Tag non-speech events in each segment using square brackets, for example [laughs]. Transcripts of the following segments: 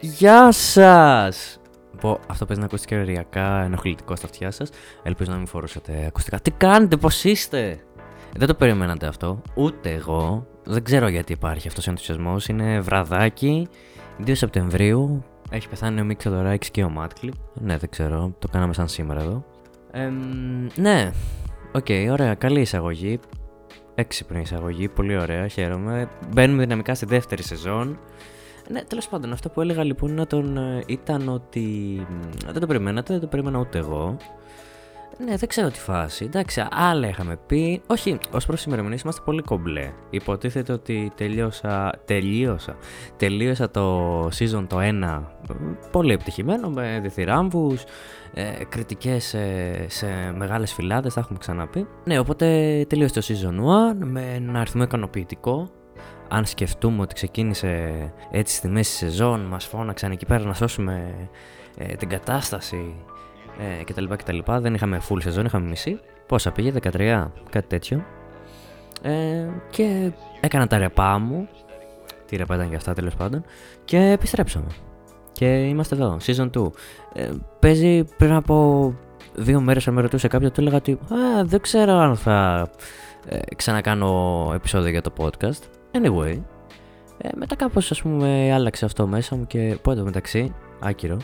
Γεια σας! Πω, αυτό παίζει να ακούστηκε οριακά ενοχλητικό στα αυτιά σας. Ελπίζω να μην φορούσατε ακουστικά. Τι κάνετε, πώς είστε! Δεν το περιμένατε αυτό, ούτε εγώ. Δεν ξέρω γιατί υπάρχει αυτός ο ενθουσιασμός. Είναι βραδάκι, 2 Σεπτεμβρίου. Έχει πεθάνει ο Μίκης Θεοδωράκης και ο Mad Clip. Ναι, δεν ξέρω, το κάναμε σαν σήμερα εδώ. Εμ, ναι, οκ, ωραία, καλή εισαγωγή. Έξυπνη εισαγωγή, πολύ ωραία, χαίρομαι. Μπαίνουμε δυναμικά στη δεύτερη σεζόν. Ναι, τέλος πάντων, αυτό που έλεγα λοιπόν να τον, ε, ήταν ότι. μ, Δεν το περιμένατε, δεν το περίμενα ούτε εγώ. Ναι, δεν ξέρω τι φάση. Εντάξει, άλλα είχαμε πει. Όχι, ως προς ημερομηνίες είμαστε πολύ κομπλέ. Υποτίθεται ότι τελείωσα. Τελείωσα. Τελείωσα το season το 1 πολύ επιτυχημένο με διθυράμβου, ε, κριτικές σε, σε μεγάλες φυλάδες, τα έχουμε ξαναπεί. Ναι, οπότε τελείωσε το season 1 με ένα αριθμό ικανοποιητικό αν σκεφτούμε ότι ξεκίνησε έτσι στη μέση σεζόν, μας φώναξαν εκεί πέρα να σώσουμε ε, την κατάσταση ε, κτλ, κτλ. Δεν είχαμε full σεζόν, είχαμε μισή. Πόσα πήγε, 13, κάτι τέτοιο. Ε, και έκανα τα ρεπά μου. Τι ρεπά ήταν και αυτά τέλος πάντων. Και επιστρέψαμε. Και είμαστε εδώ, season 2. Ε, παίζει πριν από δύο μέρες αν με ρωτούσε κάποιος, του έλεγα ότι Α, δεν ξέρω αν θα ε, ξανακάνω επεισόδιο για το podcast. Anyway, ε, μετά κάπως ας πούμε άλλαξε αυτό μέσα μου και πω μεταξύ, άκυρο,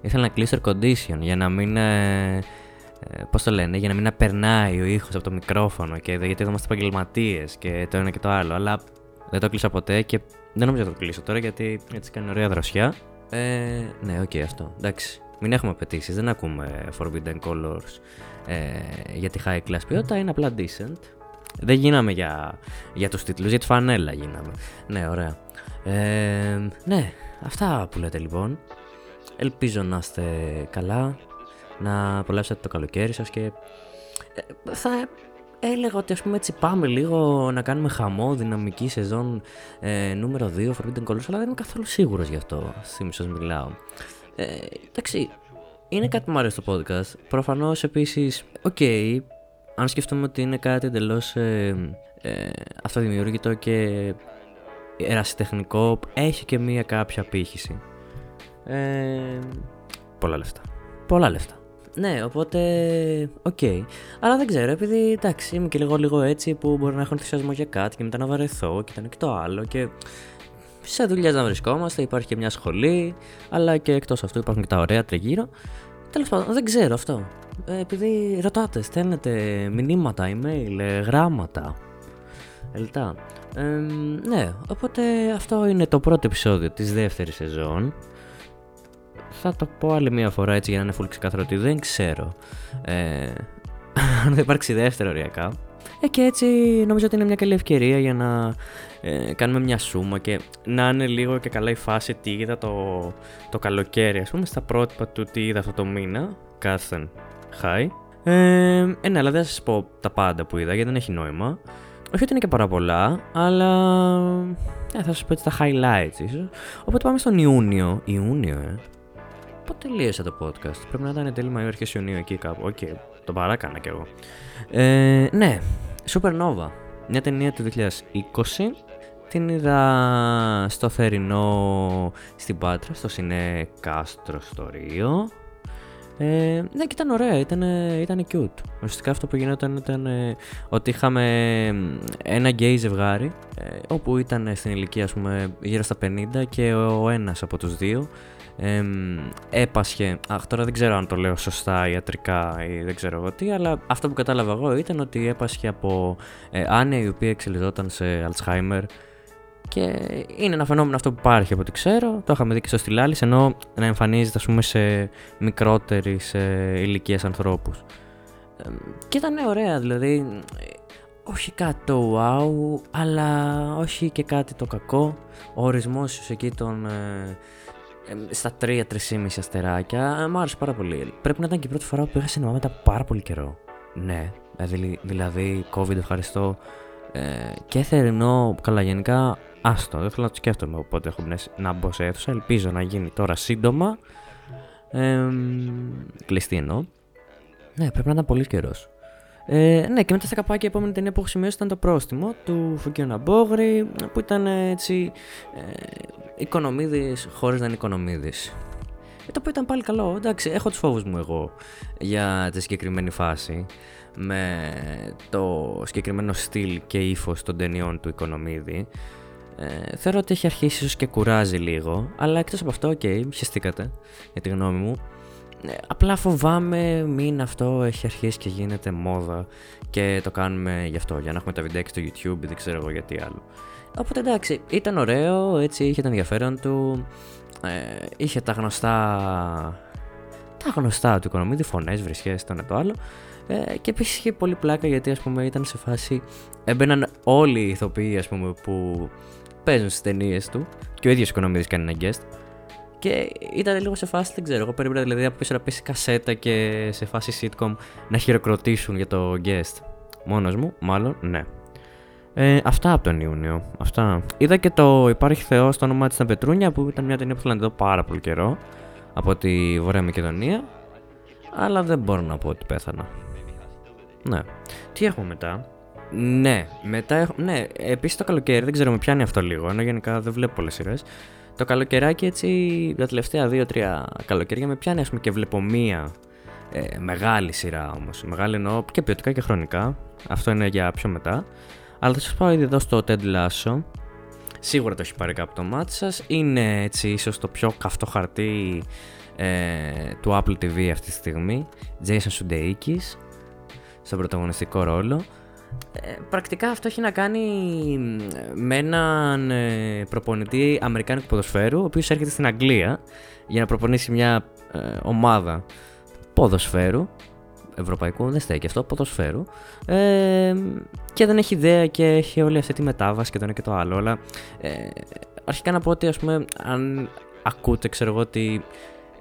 ήθελα να κλείσω air condition για να μην, ε, ε, πώς το λένε, για να μην περνάει ο ήχος από το μικρόφωνο και γιατί εδώ είμαστε επαγγελματίες και το ένα και το άλλο, αλλά δεν το κλείσα ποτέ και δεν νομίζω να το κλείσω τώρα γιατί έτσι κάνει ωραία δροσιά. Ε, ναι, οκ, αυτό. Εντάξει. Μην έχουμε απαιτήσεις, δεν ακούμε Forbidden Colors ε, για τη high class ποιότητα, είναι απλά decent. Δεν γίναμε για, για τους τίτλους, για τη φανέλα γίναμε. Ναι, ωραία. Ε, ναι, αυτά που λέτε λοιπόν. Ελπίζω να είστε καλά, να απολαύσετε το καλοκαίρι σας και ε, θα έλεγα ότι ας πούμε έτσι πάμε λίγο να κάνουμε χαμό, δυναμική σεζόν ε, νούμερο 2 Forbidden Colors, αλλά δεν είμαι καθόλου σίγουρος γι' αυτό, θύμισος μιλάω. Ε, εντάξει, είναι κάτι που μου αρέσει το podcast. Προφανώς επίσης, οκ, αν σκεφτούμε ότι είναι κάτι εντελώς ε, ε, αυτοδημιούργητο και ερασιτεχνικό, έχει και μία κάποια απήχηση. Ε, πολλά λεφτά. Πολλά λεφτά. Ναι, οπότε. Οκ. Αλλά δεν ξέρω, επειδή εντάξει, είμαι και λίγο λίγο έτσι που μπορεί να έχω ενθουσιασμό για κάτι και μετά να βαρεθώ και ήταν και το άλλο. Και σε δουλειά να βρισκόμαστε, υπάρχει και μια σχολή, αλλά και εκτός αυτού υπάρχουν και τα ωραία τριγύρω. Τέλος πάντων, δεν ξέρω αυτό. Ε, επειδή ρωτάτε, στέλνετε μηνύματα, email, ε, γράμματα. Ελτά. Ε, ναι, οπότε αυτό είναι το πρώτο επεισόδιο της δεύτερης σεζόν. Θα το πω άλλη μία φορά έτσι για να είναι full ξεκάθαρο ότι δεν ξέρω ε, [laughs] αν θα υπάρξει δεύτερο ωριακά. Ε, και έτσι νομίζω ότι είναι μια καλή ευκαιρία για να ε, κάνουμε μια σούμα και να είναι λίγο και καλά η φάση τι είδα το, το καλοκαίρι, ας πούμε, στα πρότυπα του τι είδα αυτό το μήνα, κάθεν Hi. Ε, ε, ναι, αλλά δεν θα σας πω τα πάντα που είδα γιατί δεν έχει νόημα. Όχι ότι είναι και πάρα πολλά, αλλά ε, θα σας πω έτσι τα highlights ίσως. Οπότε πάμε στον Ιούνιο. Ιούνιο, ε. Πότε τελείωσε το podcast; Πρέπει να ήταν τέλη Μαΐου, αρχές Ιουνίου εκεί κάπου. Οκ, okay, το παράκανα κι εγώ. Ε, ναι, Supernova. Μια ταινία του 2020. Την είδα στο θερινό στην Πάτρα, στο Σινέ Κάστρο στο Ρίο. Ε, ναι, και ήταν ωραία, ήταν, ήταν cute. Ουσιαστικά αυτό που γινόταν ήταν ε, ότι είχαμε ένα γκέι ζευγάρι, ε, όπου ήταν στην ηλικία, ας πούμε, γύρω στα 50 και ο, ο ένας από τους δύο ε, έπασχε, αχ τώρα δεν ξέρω αν το λέω σωστά ιατρικά ή δεν ξέρω εγώ τι, αλλά αυτό που κατάλαβα εγώ ήταν ότι έπασχε από ε, άνοια η οποία εξελιζόταν σε Alzheimer και είναι ένα φαινόμενο αυτό που υπάρχει από ό,τι ξέρω. Το είχαμε δει και στο Στυλάλης, ενώ να εμφανίζεται ας πούμε, σε μικρότερη ηλικία ανθρώπους. Και ήταν ωραία, δηλαδή. Όχι κάτι το wow, αλλά όχι και κάτι το κακό. Ο ορισμός εκεί των. Ε, ε, στα 3-3,5 αστεράκια ε, μου άρεσε πάρα πολύ. Πρέπει να ήταν και η πρώτη φορά που πήγα σινεμά μετά πάρα πολύ καιρό. Ναι, δηλαδή, δηλαδή COVID ευχαριστώ. Ε, και θερινό, καλά γενικά Άστο, δεν θέλω να το σκέφτομαι οπότε έχω να μπω σε αίθουσα. Ελπίζω να γίνει τώρα σύντομα. Ε, κλειστή εννοώ. Ναι, πρέπει να ήταν πολύ καιρός. Ε, ναι, και μετά στα καπάκια η επόμενη ταινία που έχω σημειώσει ήταν το πρόστιμο του Φουκίου Ναμπόγρη, που ήταν έτσι. Ε, οικονομίδης χωρίς να είναι οικονομίδης. Ε, το οποίο ήταν πάλι καλό. Εντάξει, έχω τους φόβους μου εγώ για τη συγκεκριμένη φάση. Με το συγκεκριμένο στυλ και ύφος των ταινιών του Οικονομίδη. Ε, θεωρώ ότι έχει αρχίσει ίσως και κουράζει λίγο. Αλλά εκτός από αυτό, οκ, okay, χεστήκατε για τη γνώμη μου. Ε, απλά φοβάμαι μην αυτό έχει αρχίσει και γίνεται μόδα και το κάνουμε γι' αυτό, για να έχουμε τα βιντεάκια στο YouTube, δεν ξέρω εγώ γιατί άλλο. Οπότε εντάξει, ήταν ωραίο, έτσι είχε το ενδιαφέρον του, ε, είχε τα γνωστά, τα γνωστά του οικονομίδη, φωνές, βρισχές, το ένα το άλλο. Ε, και επίσης είχε πολύ πλάκα γιατί ας πούμε ήταν σε φάση, έμπαιναν όλοι οι ηθοποιοί ας πούμε που παίζουν στις ταινίες του και ο ίδιος οικονομίδης κάνει ένα guest και ήταν λίγο σε φάση, δεν ξέρω. Εγώ περίμενα δηλαδή από πίσω να πέσει κασέτα και σε φάση sitcom να χειροκροτήσουν για το guest. Μόνος μου, μάλλον, ναι. Ε, αυτά από τον Ιούνιο. Αυτά. Είδα και το Υπάρχει Θεός στο όνομα της στα Πετρούνια που ήταν μια ταινία που θέλω να δω πάρα πολύ καιρό από τη Βορεια Μακεδονία. Αλλά δεν μπορώ να πω ότι πέθανα. Ναι. Τι έχουμε μετά; Ναι, μετά έχω. Ναι, επίσης το καλοκαίρι δεν ξέρω με πιάνει αυτό λίγο. Ενώ γενικά δεν βλέπω πολλές σειρές το καλοκαιράκι έτσι, τα τελευταία δύο-τρία καλοκαίρια με πιάνει ας πούμε και βλέπω μία ε, μεγάλη σειρά όμως. Μεγάλη εννοώ και ποιοτικά και χρονικά. Αυτό είναι για πιο μετά. Αλλά θα σας πάω ήδη εδώ στο Ted Lasso. Σίγουρα το έχει πάρει κάπου το μάτι σας. Είναι έτσι ίσως το πιο καυτό χαρτί ε, του Apple TV αυτή τη στιγμή. Jason Sudeikis στον πρωταγωνιστικό ρόλο. Ε, πρακτικά αυτό έχει να κάνει με έναν ε, προπονητή Αμερικάνικου ποδοσφαίρου, ο οποίος έρχεται στην Αγγλία για να προπονήσει μια ε, ομάδα ποδοσφαίρου, ευρωπαϊκού, δεν στέκει αυτό, ποδοσφαίρου, ε, και δεν έχει ιδέα και έχει όλη αυτή τη μετάβαση και το ένα και το άλλο, αλλά ε, αρχικά να πω ότι ας πούμε αν ακούτε ξέρω εγώ ότι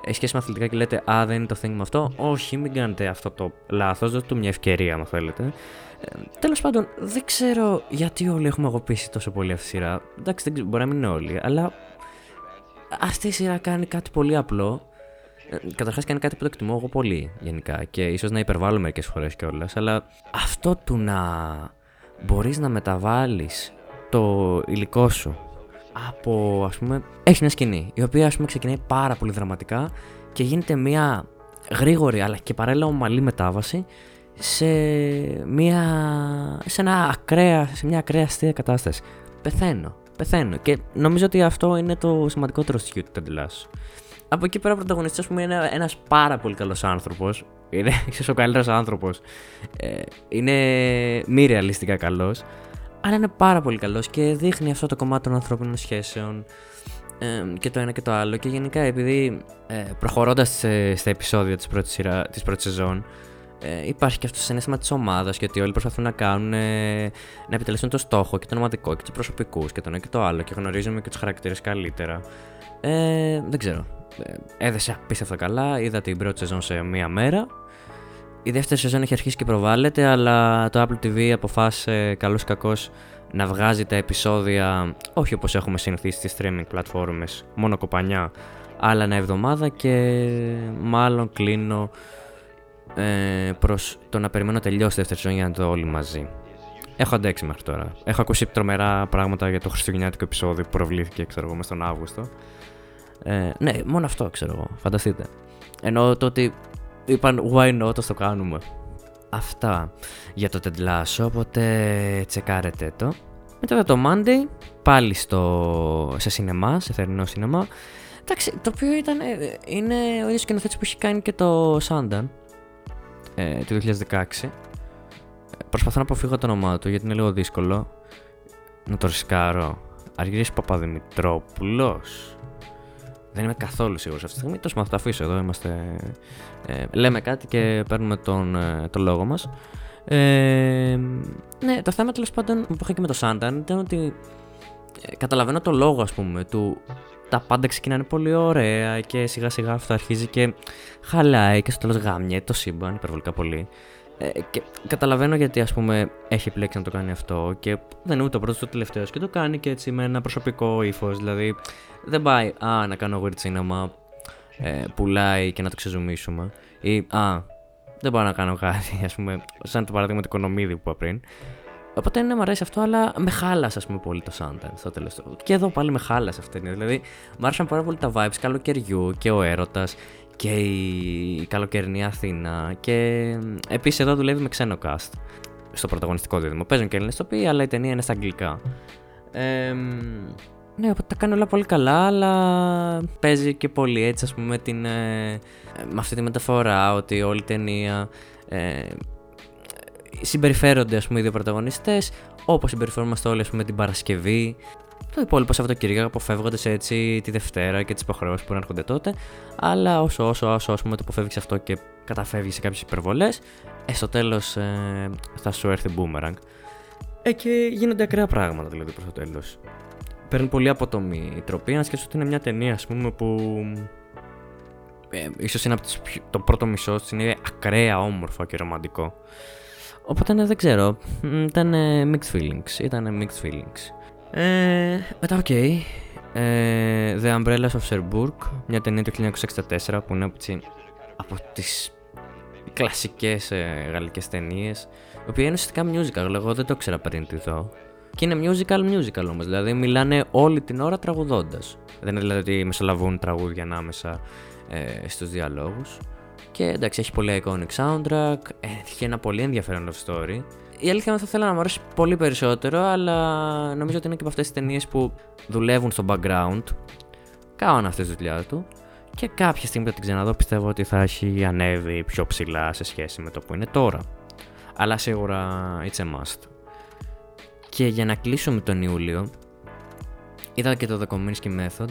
έχει σχέση με αθλητικά και λέτε Α, δεν είναι το thing με αυτό. Όχι, μην κάνετε αυτό το λάθος. Δώστε του μια ευκαιρία, αν θέλετε. Ε, Τέλος πάντων, δεν ξέρω γιατί όλοι έχουμε αγωπήσει τόσο πολύ αυτή τη σειρά. Εντάξει, δεν, μπορεί να μην είναι όλοι, αλλά αυτή η σειρά κάνει κάτι πολύ απλό. Ε, Καταρχάς κάνει κάτι που το εκτιμώ εγώ πολύ γενικά και ίσως να υπερβάλλω μερικέ φορές κιόλας. Αλλά αυτό του να μπορείς να μεταβάλεις το υλικό σου από ας πούμε έχει μια σκηνή η οποία ας πούμε ξεκινάει πάρα πολύ δραματικά και γίνεται μια γρήγορη αλλά και παράλληλα ομαλή μετάβαση σε μια, σε ένα ακραία, σε μια ακραία αστεία κατάσταση. Πεθαίνω, πεθαίνω. Και νομίζω ότι αυτό είναι το σημαντικότερο στοιχείο του Ted Από εκεί πέρα ο πρωταγωνιστής μου είναι ένας πάρα πολύ καλός άνθρωπος. Είναι [laughs] ίσως ο καλύτερος άνθρωπος. Ε, είναι μη ρεαλιστικά καλός αλλά είναι πάρα πολύ καλός και δείχνει αυτό το κομμάτι των ανθρώπινων σχέσεων ε, και το ένα και το άλλο. Και γενικά επειδή ε, προχωρώντας στα επεισόδια της πρώτης, σειρά, της πρώτης σεζόν ε, υπάρχει και αυτό το συνέστημα της ομάδας και ότι όλοι προσπαθούν να κάνουν ε, να επιτελέσουν το στόχο και το ονοματικό και τους προσωπικούς και το ένα και το άλλο και γνωρίζουμε και τους χαρακτήρες καλύτερα. Ε, δεν ξέρω. Ε, έδεσε απίστευτα καλά. Είδα την πρώτη σεζόν σε μία μέρα. Η δεύτερη σεζόν έχει αρχίσει και προβάλλεται, αλλά το Apple TV αποφάσισε καλώ κακός να βγάζει τα επεισόδια όχι όπως έχουμε συνηθίσει στις streaming πλατφόρμες μόνο κοπανιά αλλά ένα εβδομάδα και μάλλον κλείνω ε, προς το να περιμένω να τελειώσει τη δεύτερη σεζόν για να το όλοι μαζί. Έχω αντέξει μέχρι τώρα. Έχω ακούσει τρομερά πράγματα για το χριστουγεννιάτικο επεισόδιο που προβλήθηκε, ξέρω εγώ, μέσα στον Αύγουστο. Ε, ναι, μόνο αυτό ξέρω εγώ. Φανταστείτε. Ενώ το ότι είπαν why not, το κάνουμε. Αυτά για το τεντλάσο, οπότε τσεκάρετε το. Μετά το Monday, πάλι στο, σε σινεμά, σε θερινό σινεμά. Εντάξει, το οποίο ήταν, ε, είναι ο ίδιος σκηνοθέτης που έχει κάνει και το Sundance ε, του 2016. Προσπαθώ να αποφύγω το όνομά του γιατί είναι λίγο δύσκολο να το ρισκάρω. Αργύρης Παπαδημητρόπουλος. Δεν είμαι καθόλου σίγουρος αυτή τη στιγμή. Τόσο θα το αφήσω εδώ. Είμαστε, ε, λέμε κάτι και παίρνουμε τον, ε, τον λόγο μας. Ε, ναι, το θέμα τέλος πάντων που είχα και με το Σάνταν ήταν ότι ε, καταλαβαίνω το λόγο ας πούμε του τα πάντα ξεκινάνε πολύ ωραία και σιγά σιγά αυτό αρχίζει και χαλάει και στο τέλος γάμιε το σύμπαν υπερβολικά πολύ. Ε, και καταλαβαίνω γιατί ας πούμε έχει επιλέξει να το κάνει αυτό και δεν είναι ούτε ο πρώτος ούτε ο τελευταίος και το κάνει και έτσι με ένα προσωπικό ύφος. Δηλαδή δεν πάει α, να κάνω weird cinema, ε, πουλάει και να το ξεζουμίσουμε ή α, δεν μπορώ να κάνω κάτι, ας πούμε, σαν το παράδειγμα του Οικονομίδη που είπα πριν. Οπότε ναι, μου αρέσει αυτό, αλλά με χάλασε, ας πούμε, πολύ το Sundance στο τέλος του. Και εδώ πάλι με χάλασε αυτή. Δηλαδή, μου άρεσαν πάρα πολύ τα vibes καλοκαιριού και ο έρωτας και η καλοκαιρινή Αθήνα. Και επίσης εδώ δουλεύει με ξένο cast στο πρωταγωνιστικό δίδυμο. Παίζουν και Έλληνες τοποί, αλλά η ταινία είναι στα αγγλικά. Ε, ναι, οπότε τα κάνει όλα πολύ καλά, αλλά παίζει και πολύ έτσι, ας πούμε, την, ε, με αυτή τη μεταφορά ότι όλη η ταινία ε, συμπεριφέρονται, ας πούμε, οι δύο πρωταγωνιστές, όπως συμπεριφερόμαστε όλοι, ας πούμε, την Παρασκευή, το υπόλοιπο Σαββατοκύριακο αποφεύγοντα έτσι τη Δευτέρα και τις υποχρεώσεις που έρχονται τότε. Αλλά όσο, όσο, όσο, όσο το αποφεύγεις αυτό και καταφεύγεις σε κάποιες υπερβολές, ε, στο τέλος ε, θα σου έρθει boomerang. Ε, και γίνονται ακραία πράγματα δηλαδή προς το τέλος. Παίρνει πολύ αποτομή η τροπή. Να σκέφτεσαι ότι είναι μια ταινία, ας πούμε, που. Ε, ίσως είναι από τις, το πρώτο μισό της είναι ακραία όμορφο και ρομαντικό. Οπότε ναι, δεν ξέρω. Ήταν mixed feelings. Ήταν mixed feelings. Ε, μετά, οκ. Okay. Ε, The Umbrellas of Cherbourg, μια ταινία του 1964 που είναι από, τις, από τις κλασικές ε, γαλλικές ταινίες η οποία είναι ουσιαστικά musical, εγώ δεν το ήξερα πριν τη δω και είναι musical musical όμως, δηλαδή μιλάνε όλη την ώρα τραγουδώντας δεν είναι δηλαδή ότι μεσολαβούν τραγούδια ανάμεσα ε, στους διαλόγους και εντάξει έχει πολύ iconic soundtrack, έχει ένα πολύ ενδιαφέρον love story η αλήθεια είναι θα ήθελα να μου αρέσει πολύ περισσότερο, αλλά νομίζω ότι είναι και από αυτές τις ταινίες που δουλεύουν στο background, κάνουν αυτές τι δουλειά του και κάποια στιγμή που την ξαναδώ πιστεύω ότι θα έχει ανέβει πιο ψηλά σε σχέση με το που είναι τώρα. Αλλά σίγουρα it's a must. Και για να κλείσουμε τον Ιούλιο, είδα και το The Kominsky Method,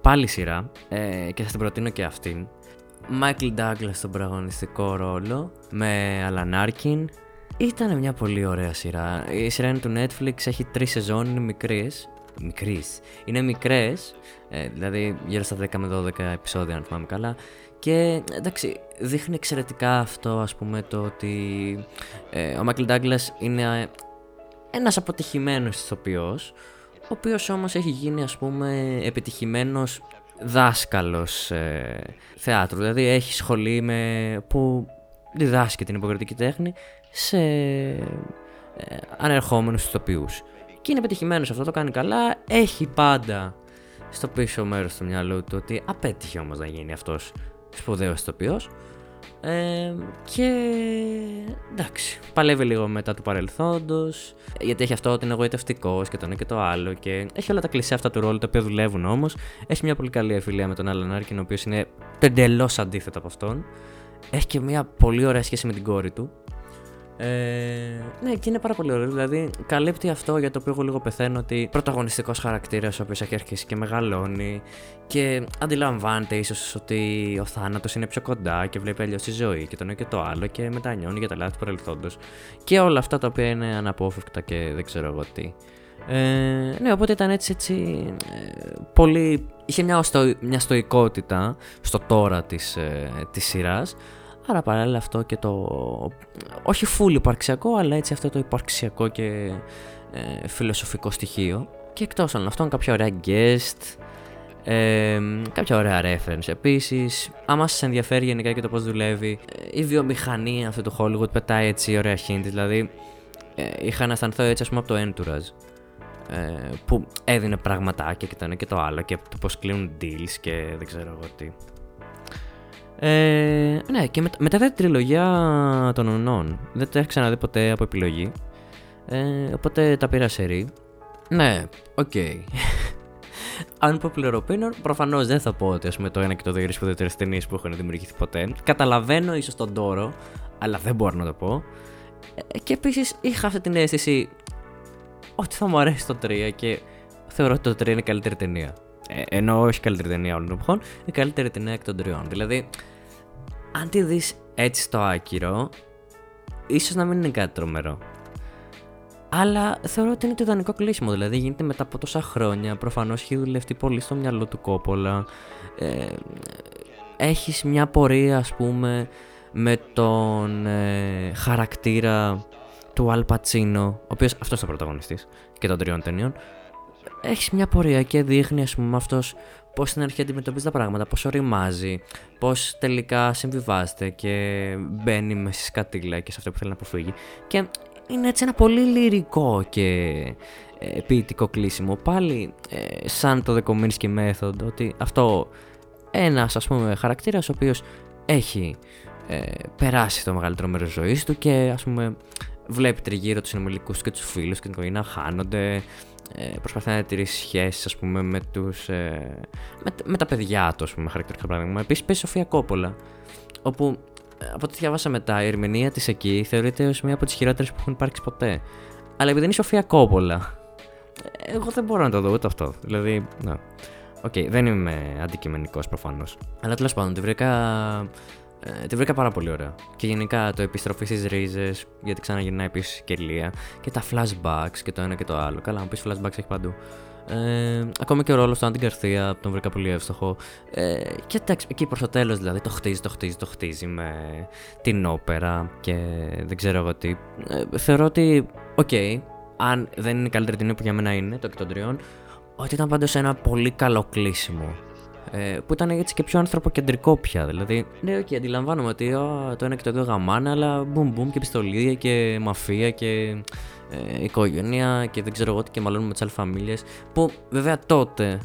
πάλι σειρά, ε, και θα την προτείνω και αυτήν. Michael Douglas στον πραγματιστικό ρόλο, με Alan Arkin, ήταν μια πολύ ωραία σειρά. Η σειρά είναι του Netflix, έχει τρεις σεζόν, είναι μικρές. Μικρής. Είναι μικρές, ε, δηλαδή γύρω στα 10 με 12 επεισόδια, αν θυμάμαι καλά. Και εντάξει, δείχνει εξαιρετικά αυτό, ας πούμε, το ότι ε, ο Μάικλ Ντάγκλας είναι ένας αποτυχημένος ηθοποιός, ο οποίος όμως έχει γίνει, ας πούμε, επιτυχημένος δάσκαλος ε, θεάτρου. Δηλαδή έχει σχολή με, που διδάσκει την υποκριτική τέχνη σε ε, ανερχόμενους ηθοποιούς. Και είναι πετυχημένο αυτό, το κάνει καλά. Έχει πάντα στο πίσω μέρος του μυαλού του ότι απέτυχε όμως να γίνει αυτός σπουδαίος ηθοποιός. Ε, και εντάξει, παλεύει λίγο μετά του παρελθόντος. Γιατί έχει αυτό ότι είναι εγωιτευτικό και το ένα και το άλλο. Και έχει όλα τα κλεισέ αυτά του ρόλου τα οποία δουλεύουν όμως. Έχει μια πολύ καλή αφιλία με τον Άλαν Άρκιν, ο οποίος είναι εντελώ αντίθετο από αυτόν. Έχει και μια πολύ ωραία σχέση με την κόρη του. Ε, ναι, και είναι πάρα πολύ ωραίο. Δηλαδή, καλύπτει αυτό για το οποίο εγώ λίγο πεθαίνω ότι πρωταγωνιστικός χαρακτήρας, ο οποίος έχει αρχίσει και μεγαλώνει και αντιλαμβάνεται ίσως ότι ο θάνατος είναι πιο κοντά και βλέπει αλλιώς τη ζωή και το ένα και το άλλο και μετανιώνει για τα λάθη του παρελθόντος. Και όλα αυτά τα οποία είναι αναπόφευκτα και δεν ξέρω εγώ τι. Ε, ναι, οπότε ήταν έτσι, έτσι ε, πολύ... Είχε μια, στο, μια στοικότητα στο τώρα της, ε, της σειράς, Άρα παράλληλα αυτό και το, όχι full υπαρξιακό, αλλά έτσι αυτό το υπαρξιακό και ε, φιλοσοφικό στοιχείο. Και εκτός όλων αυτών κάποια ωραία guest, ε, κάποια ωραία reference επίσης. Άμα σας ενδιαφέρει γενικά και το πώς δουλεύει ε, η βιομηχανία αυτού του Hollywood πετάει έτσι ωραία hint, δηλαδή ε, είχα να αισθανθώ έτσι ας πούμε από το Entourage. Ε, που έδινε πραγματάκια και το ένα και το άλλο και το πώς κλείνουν deals και δεν ξέρω εγώ τι. Ε, ναι, και μετά την τριλογία των Νονών. Δεν το έχω ξαναδεί ποτέ από επιλογή. Ε, οπότε τα πήρα σερί. Ναι, οκ. Okay. Αν πω πληροπίνων, προφανώς δεν θα πω ότι ας πούμε, το ένα και το δύο είναι σπουδαιότερες ταινίες που έχουν δημιουργηθεί ποτέ. Καταλαβαίνω ίσως τον ντόρο, αλλά δεν μπορώ να το πω. Ε, και επίσης είχα αυτή την αίσθηση ότι θα μου αρέσει το 3 και θεωρώ ότι το 3 είναι καλύτερη ταινία. Ε, ενώ όχι καλύτερη ταινία όλων των εποχών, η καλύτερη ταινία εκ των τριών. Δηλαδή, αν τη δεις έτσι στο άκυρο, ίσως να μην είναι κάτι τρομερό. Αλλά θεωρώ ότι είναι το ιδανικό κλείσιμο. Δηλαδή γίνεται μετά από τόσα χρόνια. Προφανώς έχει δουλευτεί πολύ στο μυαλό του Κόπολα. Ε, έχεις μια πορεία, ας πούμε, με τον ε, χαρακτήρα του Αλ Πατσίνο, ο οποίος αυτός είναι ο πρωταγωνιστής και των τριών ταινιών έχεις μια πορεία και δείχνει, ας πούμε, αυτός πώς στην αρχή αντιμετωπίζεις τα πράγματα, πώς οριμάζει, πώς τελικά συμβιβάζεται και μπαίνει μέσα στη σκατήλα και σε αυτό που θέλει να αποφύγει. Και είναι έτσι ένα πολύ λυρικό και ε, ποιητικό κλείσιμο. Πάλι ε, σαν το The Kominsky Method, ότι αυτό ένας ας πούμε χαρακτήρας ο οποίος έχει ε, περάσει το μεγαλύτερο μέρος της ζωής του και ας πούμε βλέπει τριγύρω τους συνομιλικούς και τους φίλους και την οικογένεια χάνονται ε, προσπαθεί να τηρήσει σχέσεις ας πούμε με, τους, ε, με, με, τα παιδιά του ας πούμε χαρακτηριστικά πράγμα. Επίσης παίζει Σοφία Κόπολα όπου ε, από ό,τι διάβασα μετά η ερμηνεία της εκεί θεωρείται ως μία από τις χειρότερες που έχουν υπάρξει ποτέ. Αλλά επειδή είναι η Σοφία Κόπολα εγώ δεν μπορώ να το δω ούτε αυτό. Δηλαδή, ναι. Οκ, okay, δεν είμαι αντικειμενικός προφανώς. Αλλά τέλος πάντων, τη βρήκα, ε, τη βρήκα πάρα πολύ ωραία. Και γενικά το επιστροφή στις ρίζες, γιατί ξαναγυρνάει πίσω Σικελία. Και τα flashbacks και το ένα και το άλλο. Καλά, μου πεις flashbacks έχει παντού. Ε, ακόμα και ο ρόλος του Άντι Γκαρσία τον βρήκα πολύ εύστοχο. Ε, και εντάξει, εκεί προς το τέλος δηλαδή το χτίζει, το χτίζει, το χτίζει με την όπερα και δεν ξέρω εγώ τι. Ε, θεωρώ ότι, οκ, okay, αν δεν είναι η καλύτερη ταινία που για μένα είναι, το εκ των τριών, ότι ήταν πάντως ένα πολύ καλό κλείσιμο. Ε, που ήταν έτσι και πιο ανθρωποκεντρικό πια. Δηλαδή, ναι, οκ, okay, αντιλαμβάνομαι ότι ο, το ένα και το δύο γαμάνε, αλλά μπουμ μπουμ και πιστολίδια και μαφία και ε, οικογένεια και δεν ξέρω εγώ τι και μάλλον με τι αλφαμίλειε. Που βέβαια τότε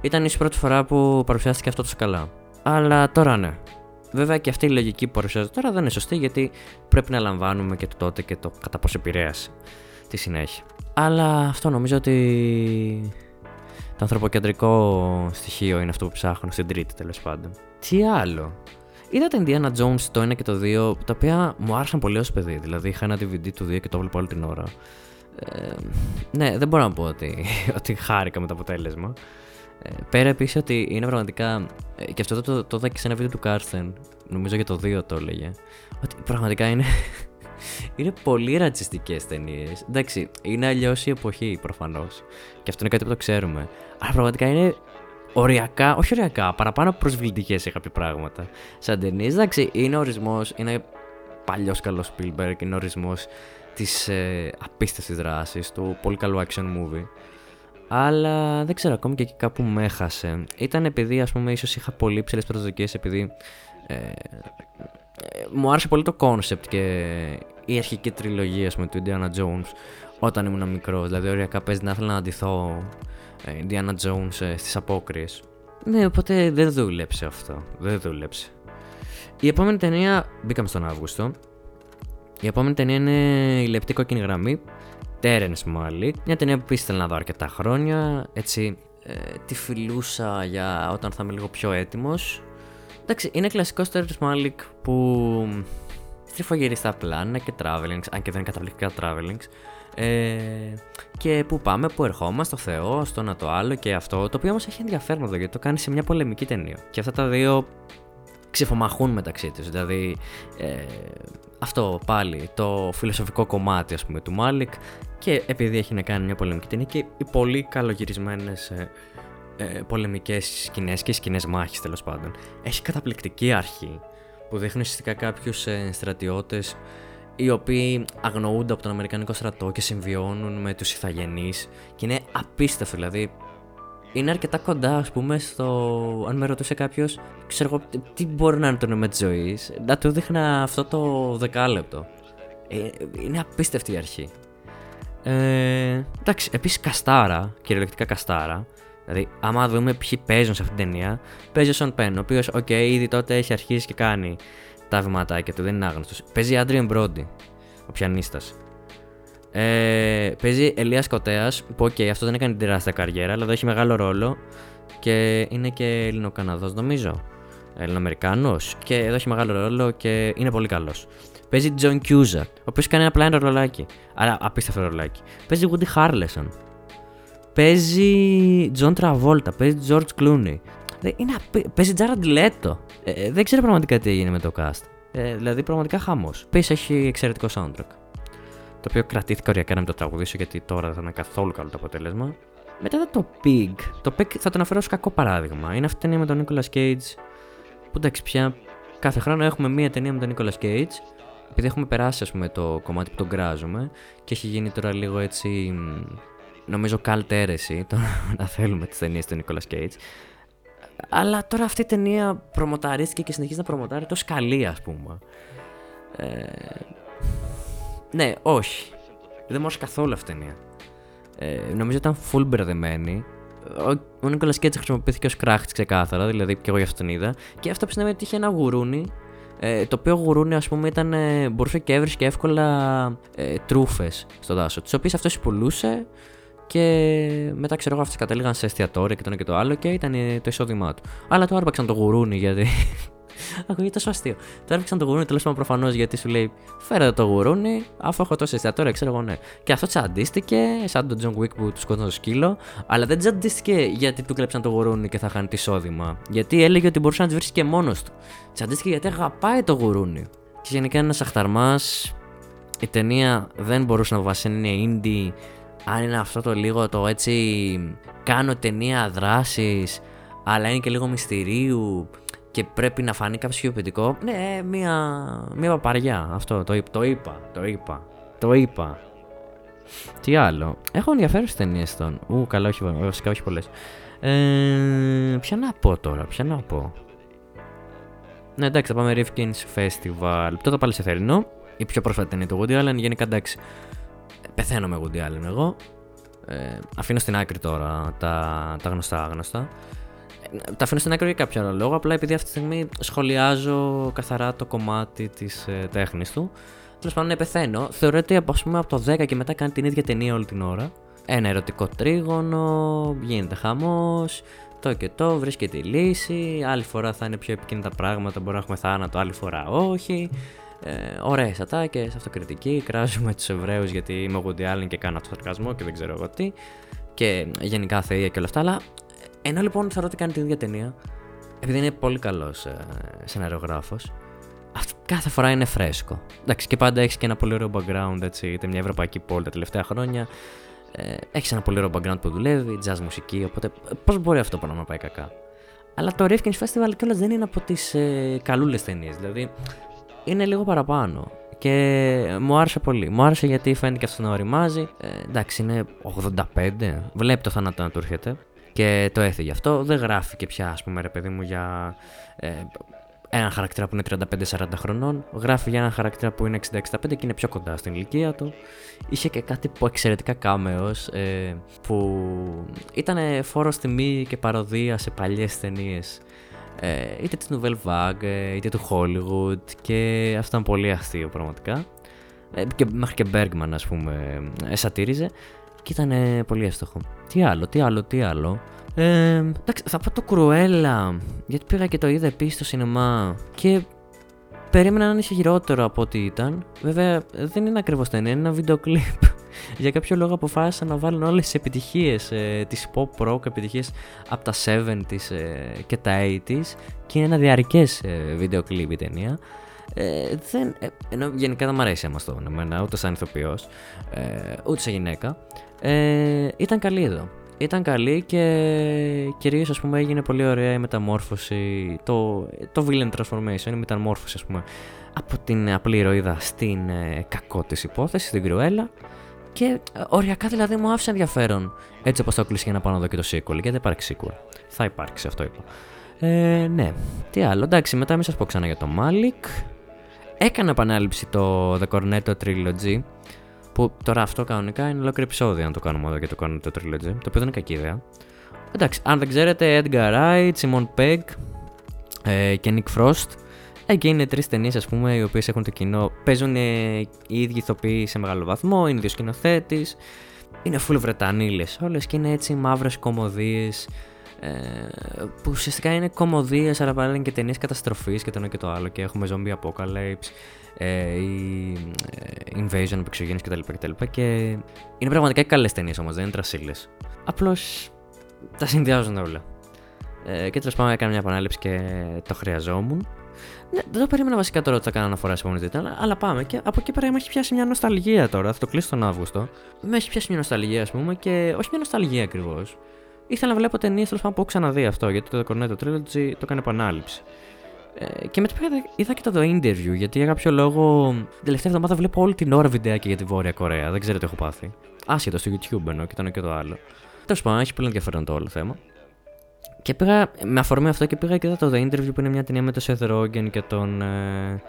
ήταν η πρώτη φορά που παρουσιάστηκε αυτό τόσο καλά. Αλλά τώρα ναι. Βέβαια και αυτή η λογική που παρουσιάζεται τώρα δεν είναι σωστή γιατί πρέπει να λαμβάνουμε και το τότε και το κατά πόσο επηρέασε τη συνέχεια. Αλλά αυτό νομίζω ότι το ανθρωποκεντρικό στοιχείο είναι αυτό που ψάχνω στην τρίτη τέλος πάντων. Τι άλλο; Είδα τα Indiana Jones το 1 και το 2, τα οποία μου άρεσαν πολύ ως παιδί. Δηλαδή είχα ένα DVD του 2 και το βλέπω όλη την ώρα. Ε, ναι, δεν μπορώ να πω ότι, [laughs] ότι χάρηκα με το αποτέλεσμα. Ε, πέρα επίσης ότι είναι πραγματικά. Ε, και αυτό το, το, είδα και σε ένα βίντεο του Κάρθεν. Νομίζω για το 2 το έλεγε. Ότι πραγματικά είναι. Είναι πολύ ρατσιστικές ταινίες. Εντάξει, είναι αλλιώς η εποχή προφανώς. Και αυτό είναι κάτι που το ξέρουμε. Αλλά πραγματικά είναι οριακά, όχι οριακά, παραπάνω προσβλητικές σε κάποια πράγματα. Σαν ταινίες, εντάξει, είναι ορισμός, είναι παλιός καλός Spielberg, είναι ορισμός της ε, απίστευτης δράσης, του πολύ καλού action movie. Αλλά δεν ξέρω, ακόμη και εκεί κάπου με έχασε. Ήταν επειδή, ας πούμε, ίσως είχα πολύ ψηλές προσδοκίες, επειδή ε, ε, μου άρεσε πολύ το κόνσεπτ και η αρχική τριλογία πούμε, του Indiana Jones όταν ήμουν μικρός. Δηλαδή, οριακά παίζει να ήθελα να ντυθώ ε, Indiana Jones ε, στις απόκριες. Ναι, οπότε δεν δούλεψε αυτό. Δεν δούλεψε. Η επόμενη ταινία. Μπήκαμε στον Αύγουστο. Η επόμενη ταινία είναι η λεπτή κόκκινη γραμμή Terence Malick, μια ταινία που ήθελα να δω αρκετά χρόνια, έτσι ε, τη φιλούσα για όταν θα είμαι λίγο πιο έτοιμος. Εντάξει, είναι κλασικός Terence Malick που στριφογυρεί στα πλάνα και travelings, αν και δεν είναι καταπληκτικά travelings, ε, και που πάμε, που ερχόμαστε, στο Θεός, στο ένα το άλλο και αυτό, το οποίο όμως έχει ενδιαφέρον εδώ γιατί το κάνει σε μια πολεμική ταινία. Και αυτά τα δύο ξεφομαχούν μεταξύ τους, δηλαδή ε, αυτό πάλι το φιλοσοφικό κομμάτι ας πούμε του Μάλικ και επειδή έχει να κάνει μια πολεμική ταινία και οι πολύ καλογυρισμένες ε, ε, πολεμικές σκηνές και σκηνές μάχης τέλος πάντων. Έχει καταπληκτική αρχή που δείχνει ουσιαστικά κάποιους ε, στρατιώτες οι οποίοι αγνοούνται από τον Αμερικανικό στρατό και συμβιώνουν με τους ηθαγενείς και είναι απίστευτο δηλαδή είναι αρκετά κοντά, ας πούμε, στο. Αν με ρωτούσε κάποιος, ξέρω εγώ, τι μπορεί να είναι το νόημα της ζωής, να του 'δειχνα αυτό το δεκάλεπτο. Ε, είναι απίστευτη η αρχή. Ε, εντάξει, επίσης καστάρα, κυριολεκτικά καστάρα. Δηλαδή, άμα δούμε ποιοι παίζουν σε αυτήν την ταινία, παίζει ο Σον Πεν, ο οποίος, οκ, okay, ήδη τότε έχει αρχίσει και κάνει τα βηματάκια του, δεν είναι άγνωστος. Παίζει Άντριεν Μπρόντι, ο πιανίστας. Ε, παίζει Ελίας Κοτέας, που οκ, αυτός δεν έκανε τεράστια καριέρα, αλλά εδώ έχει μεγάλο ρόλο και είναι και Ελληνοκαναδός, νομίζω. Ελληνοαμερικάνος. Και εδώ έχει μεγάλο ρόλο και είναι πολύ καλός. Παίζει John Cusack, ο οποίος κάνει ένα πλάνο ρολάκι. Άρα απίστευτο ρολάκι. Παίζει Woody Harrelson. Παίζει John Travolta. Παίζει George Clooney. Είναι απί... Παίζει Jared Leto. Ε, ε, δεν ξέρω πραγματικά τι έγινε με το cast. Ε, δηλαδή πραγματικά χαμός. Επίσης έχει εξαιρετικό soundtrack το οποίο κρατήθηκα οριακά να μην το τραγουδήσω γιατί τώρα δεν θα είναι καθόλου καλό το αποτέλεσμα. Μετά το Pig. Το Pig θα το αναφέρω ω κακό παράδειγμα. Είναι αυτή η ταινία με τον Nicolas Cage. Που εντάξει, πια κάθε χρόνο έχουμε μία ταινία με τον Nicolas Cage. Επειδή έχουμε περάσει, ας πούμε, το κομμάτι που τον κράζουμε και έχει γίνει τώρα λίγο έτσι. Νομίζω καλτέρεση το [laughs] να θέλουμε τις ταινίες του Nicolas Cage. Αλλά τώρα αυτή η ταινία προμοταρίστηκε και συνεχίζει να προμοτάρει το καλή, ας πούμε. Ε, ναι, όχι. Δεν μου άρεσε καθόλου αυτή η ταινία. Ε, νομίζω ήταν full μπερδεμένη. Ο, ο Νίκολα Κέτσα χρησιμοποιήθηκε ως κράχτης ξεκάθαρα, δηλαδή και εγώ γι' αυτό την είδα. Και αυτό που συνέβη ότι είχε ένα γουρούνι. Ε, το οποίο γουρούνι, ας πούμε, ήταν, ε, μπορούσε και έβρισκε εύκολα ε, τρούφες στο δάσος. Τις οποίες αυτός πουλούσε και μετά ξέρω εγώ αυτέ κατέληγαν σε εστιατόρια και το ένα και το άλλο και ήταν ε, το εισόδημά του. Αλλά το άρπαξαν το γουρούνι γιατί [laughs] Ακούγεται τόσο αστείο. Τώρα έπαιξαν το γουρούνι τέλος πάντων προφανώς γιατί σου λέει Φέρε το γουρούνι, αφού έχω τόσο εστιατόρια, ξέρω εγώ ναι. Και αυτό τσαντίστηκε, σαν τον John Wick που του σκότωσε το σκύλο, αλλά δεν τσαντίστηκε γιατί του κλέψαν το γουρούνι και θα χάνει τη εισόδημα. Γιατί έλεγε ότι μπορούσε να τη βρει και μόνος του. Τσαντίστηκε γιατί αγαπάει το γουρούνι. Και γενικά είναι ένας αχταρμάς. Η ταινία δεν μπορούσε να βασίσει είναι indie. Αν είναι αυτό το λίγο το έτσι. Κάνω ταινία δράσης, αλλά είναι και λίγο μυστηρίου και πρέπει να φανεί κάποιο χειοπητικό. Ναι, μία, μία παπαριά. Αυτό το, το είπα. Το είπα. Το είπα. Τι άλλο; Έχω ενδιαφέρουσες ταινίες των. Ου, καλά, όχι, βασικά όχι πολλές. Ε, ποια να πω τώρα, ποια να πω. Ναι, εντάξει, θα πάμε Rifkin's Festival. Τότε πάλι σε θερινό. Η πιο πρόσφατη ταινία του Woody Allen. Γενικά εντάξει. Πεθαίνω με Woody Allen εγώ. Ε, αφήνω στην άκρη τώρα τα, τα γνωστά γνωστά τα αφήνω στην άκρη για κάποιο άλλο λόγο. Απλά επειδή αυτή τη στιγμή σχολιάζω καθαρά το κομμάτι της ε, τέχνης του. Τέλος πάντων, ναι, πεθαίνω. Θεωρώ ότι από, πούμε, από το 10 και μετά κάνει την ίδια ταινία όλη την ώρα. Ένα ερωτικό τρίγωνο, γίνεται χαμός, το και το, βρίσκεται η λύση. Άλλη φορά θα είναι πιο επικίνδυνα πράγματα, μπορεί να έχουμε θάνατο, άλλη φορά όχι. Ε, Ωραίε ατάκε, αυτοκριτική. Κράζουμε τους Εβραίους γιατί είμαι ο Woody και κάνω αυτοσαρκασμό και δεν ξέρω εγώ τι. Και γενικά θεία και όλα αυτά. Αλλά ενώ λοιπόν θεωρώ ότι κάνει την ίδια ταινία, επειδή είναι πολύ καλός ε, σεναριογράφος, κάθε φορά είναι φρέσκο. Εντάξει, και πάντα έχεις και ένα πολύ ωραίο background, έτσι, είτε μια ευρωπαϊκή πόλη τα τελευταία χρόνια. Ε, έχεις ένα πολύ ωραίο background που δουλεύει, jazz μουσική, οπότε πώς μπορεί αυτό πράγμα να πάει κακά. Αλλά το Rifkin's Festival κιόλας δεν είναι από τις ε, καλούλες ταινίες. Δηλαδή είναι λίγο παραπάνω. Και μου άρεσε πολύ. Μου άρεσε γιατί φαίνεται και αυτό να οριμάζει. Ε, εντάξει, είναι 85. Βλέπει το θάνατο να του έρχεται και το έφυγε αυτό. Δεν γράφει και πια, ας πούμε, ρε παιδί μου, για ε, έναν χαρακτήρα που είναι 35-40 χρονών. Γράφει για έναν χαρακτήρα που είναι 60-65 και είναι πιο κοντά στην ηλικία του. Είχε και κάτι που εξαιρετικά κάμεος ε, που ήταν φόρο τιμή και παροδία σε παλιές ταινίες. Ε, είτε της Nouvelle Vague, είτε του Hollywood και αυτό ήταν πολύ αστείο πραγματικά. Ε, και μέχρι και Bergman ας πούμε εσατήριζε και ήταν πολύ εύστοχο. Τι άλλο, τι άλλο, τι άλλο. Ε, εντάξει, θα πω το Κρουέλα. Γιατί πήγα και το είδα επίσης στο σινεμά. Και περίμενα να είναι χειρότερο από ό,τι ήταν. Βέβαια, δεν είναι ακριβώς ταινία, είναι ένα βίντεο κλιπ. Για κάποιο λόγο αποφάσισαν να βάλουν όλες τις επιτυχίες ε, της pop rock, επιτυχίες από τα 70s ε, και τα 80s. Και είναι ένα διαρκές ε, βίντεο κλιπ η ταινία. Ε, δεν, ε, ενώ γενικά δεν μου αρέσει αυτό εμένα, ούτε σαν ηθοποιός, ε, ούτε σαν γυναίκα. Ε, ήταν καλή εδώ. Ήταν καλή και κυρίως ας πούμε έγινε πολύ ωραία η μεταμόρφωση, το, το villain transformation, η μεταμόρφωση ας πούμε από την απλή ηρωίδα στην ε, κακό της υπόθεσης, στην κρουέλα και ε, οριακά δηλαδή μου άφησε ενδιαφέρον έτσι όπως το κλείσει για να πάω να δω και το sequel γιατί δεν υπάρχει sequel. Θα υπάρξει αυτό είπα. Ε, ναι, τι άλλο, εντάξει μετά μην σας πω ξανά για το Malik. Έκανα επανάληψη το The Cornetto Trilogy που τώρα αυτό κανονικά είναι ολόκληρο επεισόδιο να το κάνουμε εδώ και το κάνουμε το Trilogy, το οποίο δεν είναι κακή ιδέα. Εντάξει, αν δεν ξέρετε, Edgar Wright, Simon Pegg ε, και Nick Frost. Εκεί είναι τρεις ταινίες, ας πούμε, οι οποίες έχουν το κοινό. Παίζουν ε, οι ίδιοι ηθοποιοί σε μεγάλο βαθμό, είναι δύο σκηνοθέτη. Είναι full Βρετανίλες όλες και είναι έτσι μαύρες κομμωδίες. Ε, που ουσιαστικά είναι κομμωδίες, αλλά πάλι είναι και ταινίες καταστροφής και το ένα και το άλλο. Και έχουμε zombie apocalypse ε, ή ε, invasion από εξωγένειε κτλ. κτλ. Και είναι πραγματικά καλές ταινίες όμως, δεν είναι τρασίλες. Απλώς τα συνδυάζουν όλα. Ε, και τέλος πάντων έκανα μια επανάληψη και το χρειαζόμουν. Ναι, δεν το περίμενα βασικά τώρα ότι θα κάνω αναφορά σε επόμενη αλλά, αλλά πάμε. Και από εκεί πέρα με έχει πιάσει μια νοσταλγία τώρα. Θα το κλείσω τον Αύγουστο. Με έχει πιάσει μια νοσταλγία, ας πούμε, και όχι μια νοσταλγία ακριβώς. Ήθελα να βλέπω ταινίες τέλος πάντων που έχω ξαναδεί αυτό, γιατί το The Cornetto Trilogy το έκανε επανάληψη. Ε, και μετά πήγα, είδα και το The Interview, γιατί για κάποιο λόγο την τελευταία εβδομάδα βλέπω όλη την ώρα βιντεάκια για τη Βόρεια Κορέα. Δεν ξέρω τι έχω πάθει. άσχετο στο YouTube ενώ και το ένα και το άλλο. Τέλος πάντων, έχει πολύ ενδιαφέρον το όλο θέμα. Και πήγα, με αφορμή αυτό και πήγα και είδα το The Interview που είναι μια ταινία με τον Seth Rogen και τον. Ε,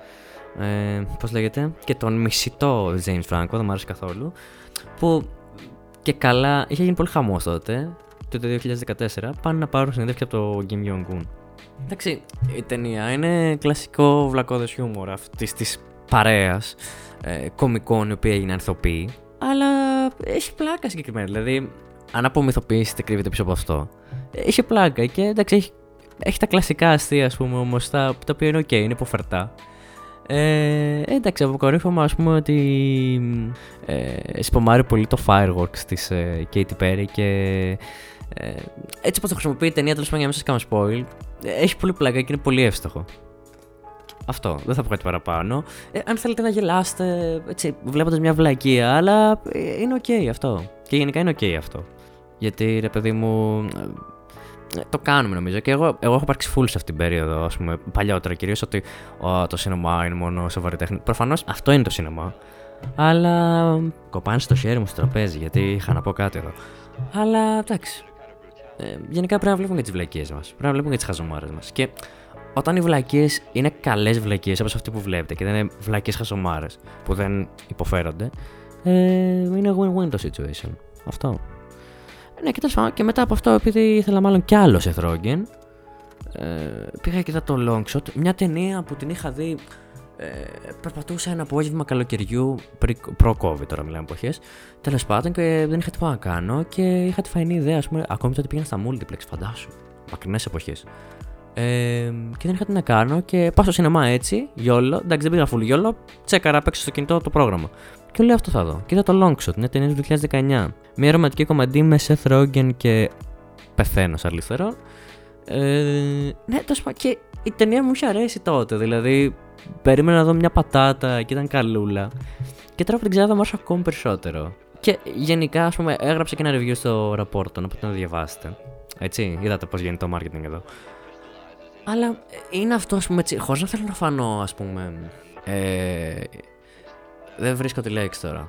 ε, πώς λέγεται, και τον μισητό James Franco, δεν μου άρεσε καθόλου. Που και καλά, είχε γίνει πολύ χαμός τότε, το 2014, πάνε να πάρουν συνέντευξη από το Kim Jong-un. Εντάξει, η ταινία είναι κλασικό βλακώδες χιούμορ αυτής της παρέας ε, κομικών οι οποίοι έγιναν ηθοποιοί, αλλά έχει πλάκα συγκεκριμένα. Δηλαδή, αν απομυθοποιήσετε κρύβεται πίσω από αυτό. Έχει πλάκα και εντάξει, έχει, έχει τα κλασικά αστεία, ας πούμε, όμως τα, τα οποία είναι ok, είναι υποφερτά. Ε, εντάξει, αποκορύφωμα ας πούμε ότι ε, σπομάρει πολύ το fireworks της ε, Katy Perry και ε, έτσι όπως το χρησιμοποιεί η ταινία τέλος πάντων για να μην σας κάνω spoil έχει πολύ πλάκα και είναι πολύ εύστοχο. Αυτό, δεν θα πω κάτι παραπάνω. Ε, αν θέλετε να γελάσετε, έτσι, βλέποντας μια βλακεία, αλλά ε, είναι ok αυτό. Και γενικά είναι ok αυτό. Γιατί, ρε παιδί μου, ε, το κάνουμε νομίζω. Και εγώ, εγώ έχω υπάρξει full σε αυτήν την περίοδο, ας πούμε, παλιότερα κυρίως ότι ο, το σινεμά είναι μόνο σοβαρή τέχνη. Προφανώς αυτό είναι το σινεμά. Αλλά κοπάνε στο χέρι μου στο τραπέζι, γιατί είχα να πω κάτι εδώ. Αλλά εντάξει. Ε, γενικά πρέπει να βλέπουμε και τις βλακίες μας. Πρέπει να βλέπουμε και τις χαζομάρες μας. Και όταν οι βλακίες είναι καλές βλακίες όπως αυτή που βλέπετε και δεν είναι βλακίες χαζομάρες που δεν υποφέρονται, ε, είναι win-win το situation. Αυτό. Ναι, και τέλος και μετά από αυτό, επειδή ήθελα μάλλον κι άλλος σε Rogen, ε, πήγα και είδα το Longshot, μια ταινία που την είχα δει. Ε, περπατούσα ένα απόγευμα καλοκαιριού προ-COVID τώρα μιλάμε εποχές. Τέλος πάντων και δεν είχα τίποτα να κάνω και είχα τη φαϊνή ιδέα, ας πούμε, ακόμη τότε πήγαινα στα multiplex, φαντάσου. Μακρινές εποχές. Ε, και δεν είχα τι να κάνω και πάω στο σινεμά έτσι, γιόλο. Εντάξει, δεν πήγα full γιόλο. Τσέκαρα απ' έξω στο κινητό το πρόγραμμα. Και λέω αυτό θα δω. Και είδα το Longshot, μια ταινία του 2019. Μια ρομαντική κομμαντή με Seth Rogen και πεθαίνω σαν αριστερό. Ε, ναι, τόσο πάντων και η ταινία μου είχε αρέσει τότε. Δηλαδή, περίμενα να δω μια πατάτα και ήταν καλούλα. Και τώρα που την ξέρω, μου άρεσε ακόμη περισσότερο. Και γενικά, ας πούμε, έγραψα και ένα review στο Rapporton, οπότε να το διαβάσετε. Έτσι, είδατε πώς γίνεται το marketing εδώ. Αλλά είναι αυτό, ας πούμε, έτσι, χωρίς να θέλω να φανώ, ας πούμε. Ε, δεν βρίσκω τη λέξη τώρα.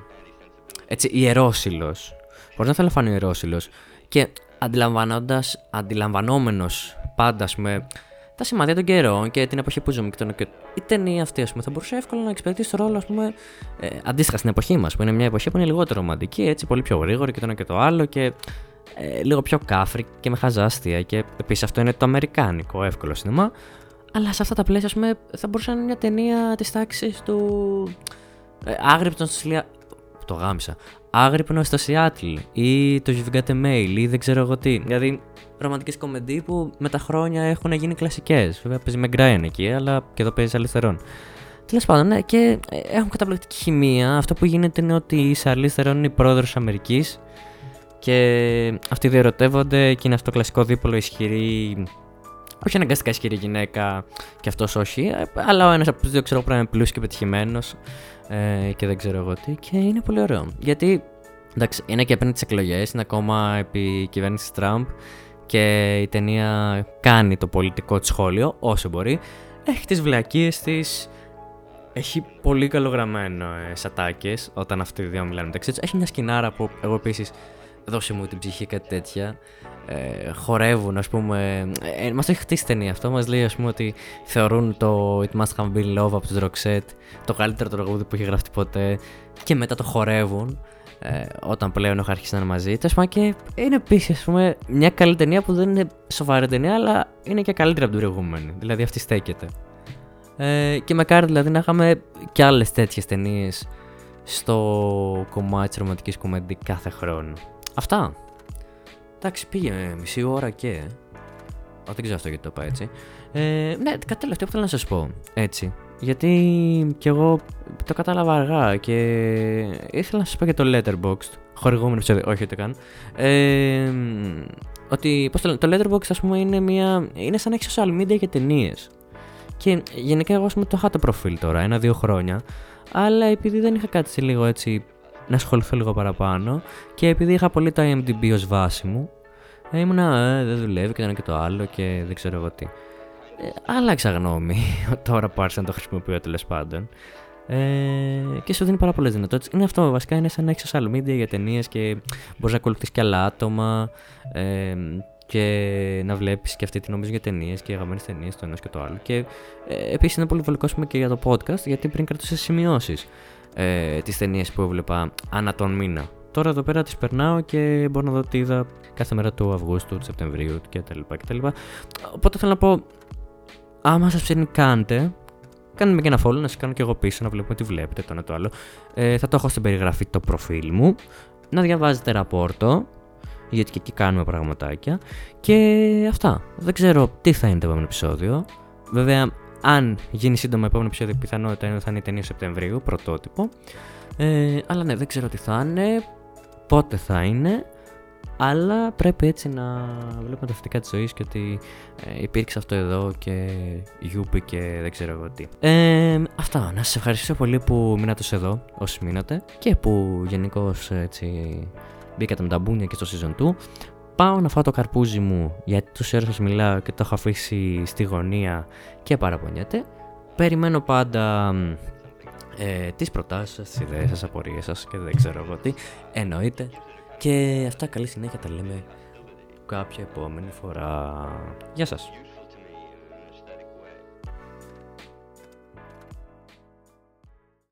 Έτσι, ιερόσιλος. Χωρί να θέλω να φανώ ιερόσιλος. Και αντιλαμβάνοντας, αντιλαμβανόμενος πάντα, ας πούμε, τα σημάδια των καιρών και την εποχή που ζούμε και, τον, και η ταινία αυτή, ας πούμε, θα μπορούσε εύκολα να εξυπηρετήσει το ρόλο, ας πούμε, ε, αντίστοιχα στην εποχή μας, που είναι μια εποχή που είναι λιγότερο ρομαντική, έτσι, πολύ πιο γρήγορη και το ένα και το άλλο και ε, λίγο πιο κάφρη και με χαζάστια. Και επίσης αυτό είναι το αμερικάνικο εύκολο σινεμά. Αλλά σε αυτά τα πλαίσια, ας πούμε, θα μπορούσε να είναι μια ταινία της τάξης του. Ε, άγρυπτον στο Σιλία. Το γάμισα. Άγρυπνο στο Σιάτλ ή το You've Got a Mail ή δεν ξέρω εγώ τι. Δηλαδή, ρομαντικές κομμεντί που με τα χρόνια έχουν γίνει κλασικές. Βέβαια, παίζει με Γκράιν εκεί, αλλά και εδώ παίζει αριστερών. Τέλος πάντων, ναι, και ε, έχουν καταπληκτική χημεία. Αυτό που γίνεται είναι ότι η Σαρλί Θερόν είναι η πρόεδρος Αμερικής και αυτοί διερωτεύονται και είναι αυτό το κλασικό δίπολο ισχυρή. Όχι αναγκαστικά ισχυρή γυναίκα και αυτός όχι, αλλά ο ένας από τους δύο ξέρω πρέπει να είναι πλούσιος και πετυχημένος ε, και δεν ξέρω εγώ τι. Και είναι πολύ ωραίο. Γιατί εντάξει, είναι και απέναντι τις εκλογές, είναι ακόμα επί κυβέρνησης Τραμπ και η ταινία κάνει το πολιτικό της σχόλιο όσο μπορεί. Έχει τις βλακίες της. Έχει πολύ καλογραμμένο ε, σατάκες όταν αυτοί οι δύο μιλάνε μεταξύ τους. Έχει μια σκηνάρα που εγώ επίσης δώσε μου την ψυχή κάτι τέτοια. Ε, χορεύουν, ας πούμε. Ε, μας το έχει χτίσει ταινία αυτό. Μας λέει, ας πούμε, ότι θεωρούν το It Must Have Been Love από τους Roxette το καλύτερο τραγούδι που έχει γραφτεί ποτέ. Και μετά το χορεύουν. Ε, όταν πλέον έχουν αρχίσει να είναι μαζί. Τέλο και είναι επίσης, ας πούμε, μια καλή ταινία που δεν είναι σοβαρή ταινία, αλλά είναι και καλύτερη από την προηγούμενη. Δηλαδή αυτή στέκεται. Ε, και μακάρι δηλαδή να είχαμε και άλλες τέτοιες ταινίες στο κομμάτι της ρομαντικής κομμεντή κάθε χρόνο. Αυτά. Εντάξει, πήγε μισή ώρα και. Α, δεν ξέρω αυτό γιατί το είπα έτσι. Ε, ναι, κάτι τελευταίο που θέλω να σας πω. Έτσι. Γιατί κι εγώ το κατάλαβα αργά και ήθελα να σας πω για το Letterboxd. Χορηγούμενο επεισόδιο, όχι ούτε καν. Ε, ότι πώς το, το Letterboxd, ας πούμε, είναι, μια, είναι σαν να έχεις social media και ταινίες. Και γενικά εγώ, ας πούμε, το είχα το προφίλ τώρα, ένα-δύο χρόνια. Αλλά επειδή δεν είχα κάτι σε λίγο έτσι να ασχοληθώ λίγο παραπάνω και επειδή είχα πολύ το IMDb ως βάση μου, ε, ήμουνα ε, δεν δουλεύει και το ένα και το άλλο και δεν ξέρω εγώ τι. Ε, άλλαξα γνώμη [laughs] τώρα που άρχισα να το χρησιμοποιώ τέλος πάντων. Ε, και σου δίνει πάρα πολλές δυνατότητες. Είναι αυτό βασικά, είναι σαν να έχεις social media για ταινίες και μπορείς να ακολουθείς και άλλα άτομα. Ε, και να βλέπεις και αυτή τη νομίζω για ταινίες και αγαπημένες ταινίες το ένα και το άλλο. Και ε, επίσης είναι πολύ βολικό και για το podcast, γιατί πριν κρατούσες σημειώσεις ε, τις ταινίες που έβλεπα ανά τον μήνα. Τώρα εδώ πέρα τις περνάω και μπορώ να δω τι είδα κάθε μέρα του Αυγούστου, του Σεπτεμβρίου κτλ. κτλ. Οπότε θέλω να πω, άμα σας ψήνει, κάντε. Κάντε και ένα follow, να σας κάνω και εγώ πίσω, να βλέπουμε τι βλέπετε το ένα το άλλο. Ε, θα το έχω στην περιγραφή το προφίλ μου. Να διαβάζετε ραπόρτο, γιατί και εκεί κάνουμε πραγματάκια. Και αυτά. Δεν ξέρω τι θα είναι το επόμενο επεισόδιο. Βέβαια, αν γίνει σύντομα επόμενο επεισόδιο, πιθανότητα είναι θα είναι η ταινία Σεπτεμβρίου, πρωτότυπο. Ε, αλλά ναι, δεν ξέρω τι θα είναι, πότε θα είναι. Αλλά πρέπει έτσι να βλέπουμε τα θετικά της ζωής και ότι ε, υπήρξε αυτό εδώ και γιούπι και δεν ξέρω εγώ τι. Ε, αυτά. Να σας ευχαριστήσω πολύ που μείνατε εδώ, όσοι μείνατε και που γενικώς έτσι μπήκατε με τα μπούνια και στο season 2. Πάω να φάω το καρπούζι μου γιατί τους ώρες σας μιλάω και το έχω αφήσει στη γωνία και παραπονιέται. Περιμένω πάντα ε, τις προτάσεις σας, τις ιδέες σας, απορίες σας και δεν ξέρω εγώ τι. Εννοείται. Και αυτά καλή συνέχεια τα λέμε κάποια επόμενη φορά. Γεια σας.